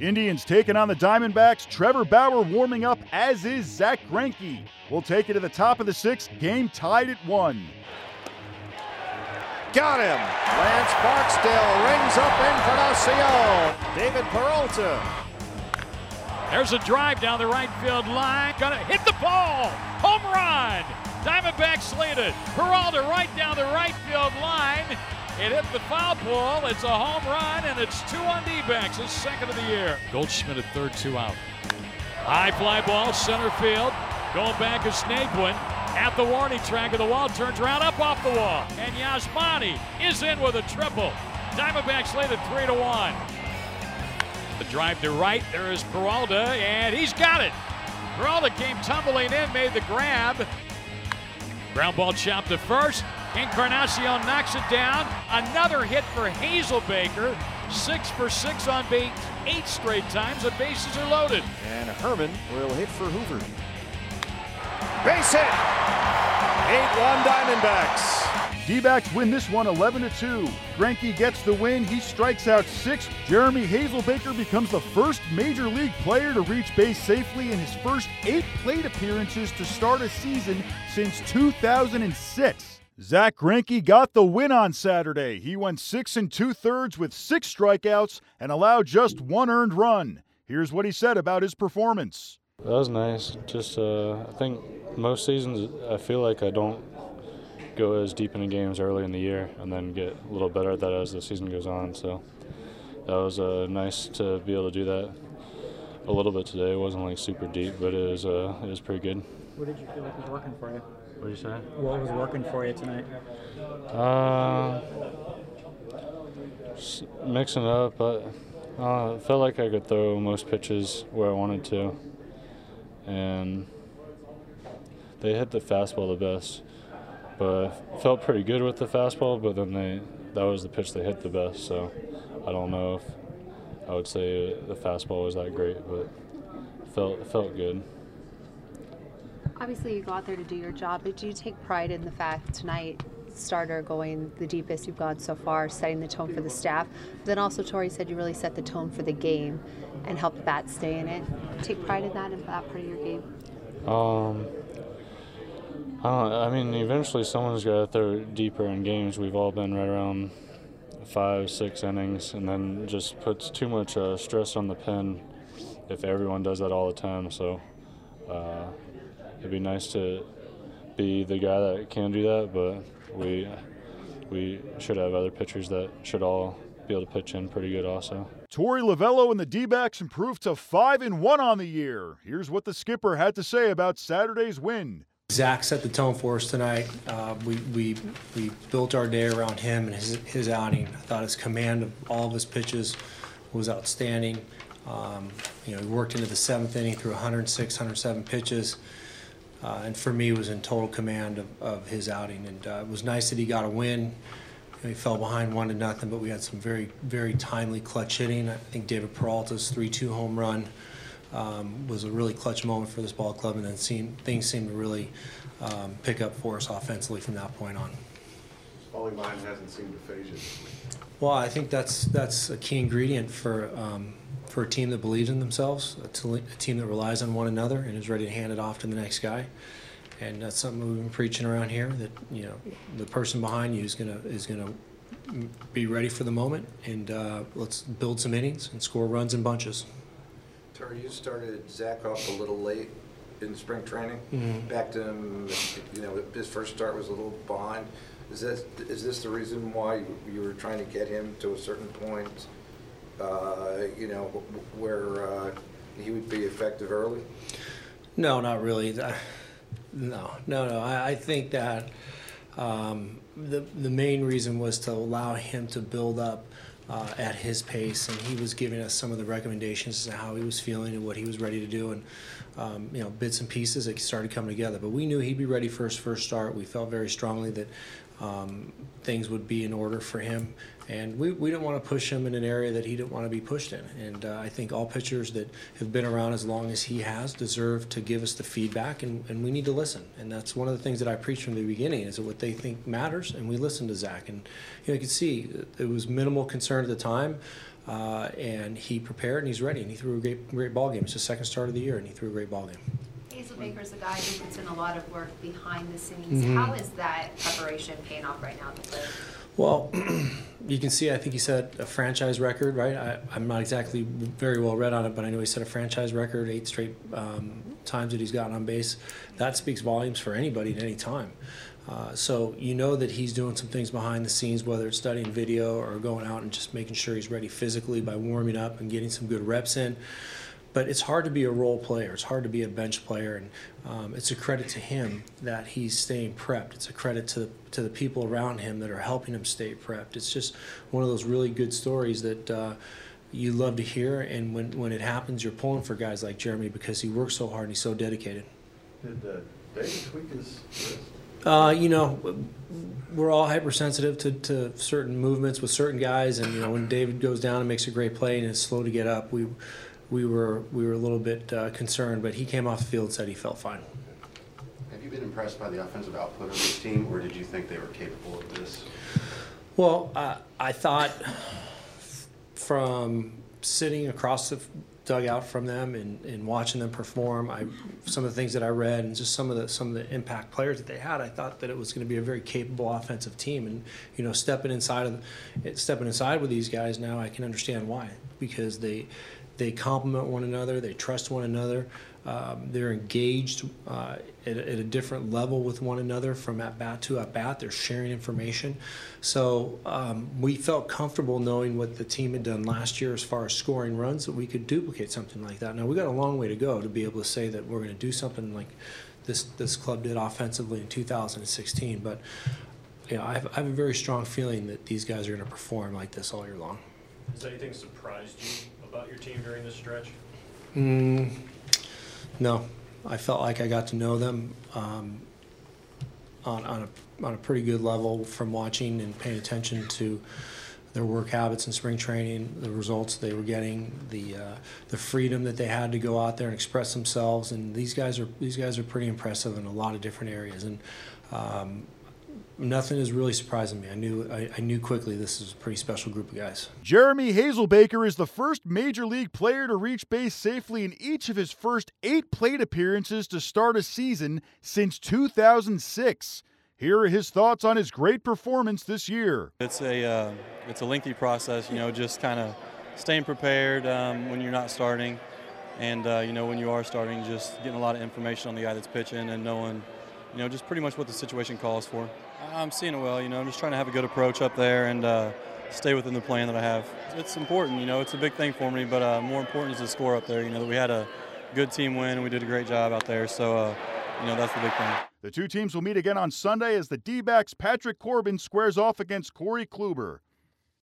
Indians taking on the Diamondbacks. Trevor Bauer warming up, as is Zack Greinke. We'll take it to the top of the sixth. Game tied at one. Got him. Lance Barksdale rings up Encarnacion. David Peralta. There's a drive down the right field line. Gonna hit the ball. Home run. Diamondback slated. Peralta right down the right field line. It hit the foul pole. It's a home run, and it's two on D-backs. His second of the year. Goldschmidt at third, two out. High fly ball, center field. Going back is Naquin at the warning track of the wall, turns around up off the wall, and Yasmany is in with a triple. Diamondbacks lead at three to one. The drive to right, there is Peralta, and he's got it. Peralta came tumbling in, made the grab. Ground ball chopped to first. Encarnacion knocks it down. Another hit for Hazelbaker. Six for six on base, eight straight times. The bases are loaded. And Herrmann will hit for Hoover. Base hit. 8-1 Diamondbacks. D-backs win this one 11 to 2. Greinke gets the win. He strikes out six. Jeremy Hazelbaker becomes the first major league player to reach base safely in his first eight plate appearances to start a season since 2006. Zack Greinke got the win on Saturday. He went six and two thirds with six strikeouts and allowed just one earned run. Here's what he said about his performance. That was nice. Just, uh, I think most seasons I feel like I don't go as deep into games early in the year and then get a little better at that as the season goes on. So that was uh, nice to be able to do that a little bit today. It wasn't like super deep, but it was uh, it was pretty good. What did you feel like was working for you? What did you say? What was working for you tonight? Uh, mixing it up, but uh, I felt like I could throw most pitches where I wanted to, and they hit the fastball the best. But I felt pretty good with the fastball, but then they that was the pitch they hit the best. So I don't know if I would say the fastball was that great, but felt it felt good. Obviously, you go out there to do your job, but do you take pride in the fact tonight, starter going the deepest you've gone so far, setting the tone for the staff? Then also, Torey said you really set the tone for the game and helped the bats stay in it. Take pride in that and that part of your game. Um, I don't. I mean, eventually someone's got to throw deeper in games. We've all been right around five, six innings, and then just puts too much uh, stress on the pen if everyone does that all the time. So. Uh, it'd be nice to be the guy that can do that, but we we should have other pitchers that should all be able to pitch in pretty good also. Torey Lovullo and the D-backs improved to 5 and 1 on the year. Here's what the skipper had to say about Saturday's win. Zack set the tone for us tonight. Uh, we, we, we built our day around him and his, his outing. I thought his command of all of his pitches was outstanding. Um, you know, he worked into the seventh inning through 106, 107 pitches uh, and for me was in total command of, of his outing. And uh, it was nice that he got a win. He fell behind one to nothing, but we had some very, very timely clutch hitting. I think David Peralta's 3-2 home run um, was a really clutch moment for this ball club, and then seemed, things seemed to really um, pick up for us offensively from that point on. Paulie Mine hasn't seemed to phase you. Well, I think that's that's a key ingredient for um, for a team that believes in themselves, a, a team that relies on one another and is ready to hand it off to the next guy. And that's something we've been preaching around here. That you know, the person behind you is gonna is gonna be ready for the moment, and uh, let's build some innings and score runs in bunches. Terry, you started Zack off a little late in spring training. Mm-hmm. Back to him, you know, his first start was a little behind. Is this is this the reason why you were trying to get him to a certain point uh, you know, where uh, he would be effective early? No, not really. No, no, no. I, I think that um, the the main reason was to allow him to build up uh, at his pace, and he was giving us some of the recommendations as to how he was feeling and what he was ready to do, and um, you know, bits and pieces that started coming together. But we knew he'd be ready for his first start. We felt very strongly that um, things would be in order for him. And we, we didn't want to push him in an area that he didn't want to be pushed in. And uh, I think all pitchers that have been around as long as he has deserve to give us the feedback, and, and we need to listen. And that's one of the things that I preach from the beginning is that what they think matters, and we listen to Zack. And you, know, you can see it was minimal concern at the time. uh, and he prepared and he's ready and he threw a great, great ball game. It's his second start of the year and he threw a great ball game. Hazelbaker's a guy who puts in a lot of work behind the scenes. How is that preparation paying off right now? Well, you can see, I think he set a franchise record, right? I, I'm not exactly very well read on it, but I know he set a franchise record, eight straight um, times that he's gotten on base. That speaks volumes for anybody at any time. Uh, so you know that he's doing some things behind the scenes, whether it's studying video or going out and just making sure he's ready physically by warming up and getting some good reps in. But it's hard to be a role player. It's hard to be a bench player, and um, it's a credit to him that he's staying prepped. It's a credit to the, to the people around him that are helping him stay prepped. It's just one of those really good stories that uh, you love to hear, and when, when it happens, you're pulling for guys like Jeremy because he works so hard and he's so dedicated. Did uh, David tweak his wrist? Uh, you know, we're all hypersensitive to, to certain movements with certain guys, and you know when David goes down and makes a great play and is slow to get up, we we were we were a little bit uh, concerned, but he came off the field and said he felt fine. Have you been impressed by the offensive output of this team, or did you think they were capable of this? Well, uh, I thought from sitting across the dugout from them and, and watching them perform, I some of the things that I read and just some of the some of the impact players that they had, I thought that it was going to be a very capable offensive team. And you know, stepping inside of stepping inside with these guys now, I can understand why because they they complement one another, they trust one another, um, they're engaged uh, at, at, a different level with one another from at bat to at bat. They're sharing information. So um, we felt comfortable knowing what the team had done last year as far as scoring runs that we could duplicate something like that. Now we got a long way to go to be able to say that we're going to do something like this this club did offensively in 2016. But you know, I have, I have a very strong feeling that these guys are going to perform like this all year long. Has anything surprised you about your team during this stretch? Mm, no, I felt like I got to know them um, on, on, a, on a pretty good level from watching and paying attention to their work habits in spring training, the results they were getting, the uh, the freedom that they had to go out there and express themselves. And these guys are these guys are pretty impressive in a lot of different areas. And um, nothing is really surprising me. I knew I, I, knew quickly this is a pretty special group of guys. Jeremy Hazelbaker is the first major league player to reach base safely in each of his first eight plate appearances to start a season since 2006. Here are his thoughts on his great performance this year. It's a uh, it's a lengthy process, you know, just kind of staying prepared um, when you're not starting, and uh, you know when you are starting, just getting a lot of information on the guy that's pitching and knowing, you know, just pretty much what the situation calls for. I'm seeing it well. You know, I'm just trying to have a good approach up there and uh, stay within the plan that I have. It's important. You know, it's a big thing for me, but uh, more important is the score up there. You know, that we had a good team win and we did a great job out there. So, uh, you know, that's the big thing. The two teams will meet again on Sunday as the D-backs Patrick Corbin squares off against Corey Kluber.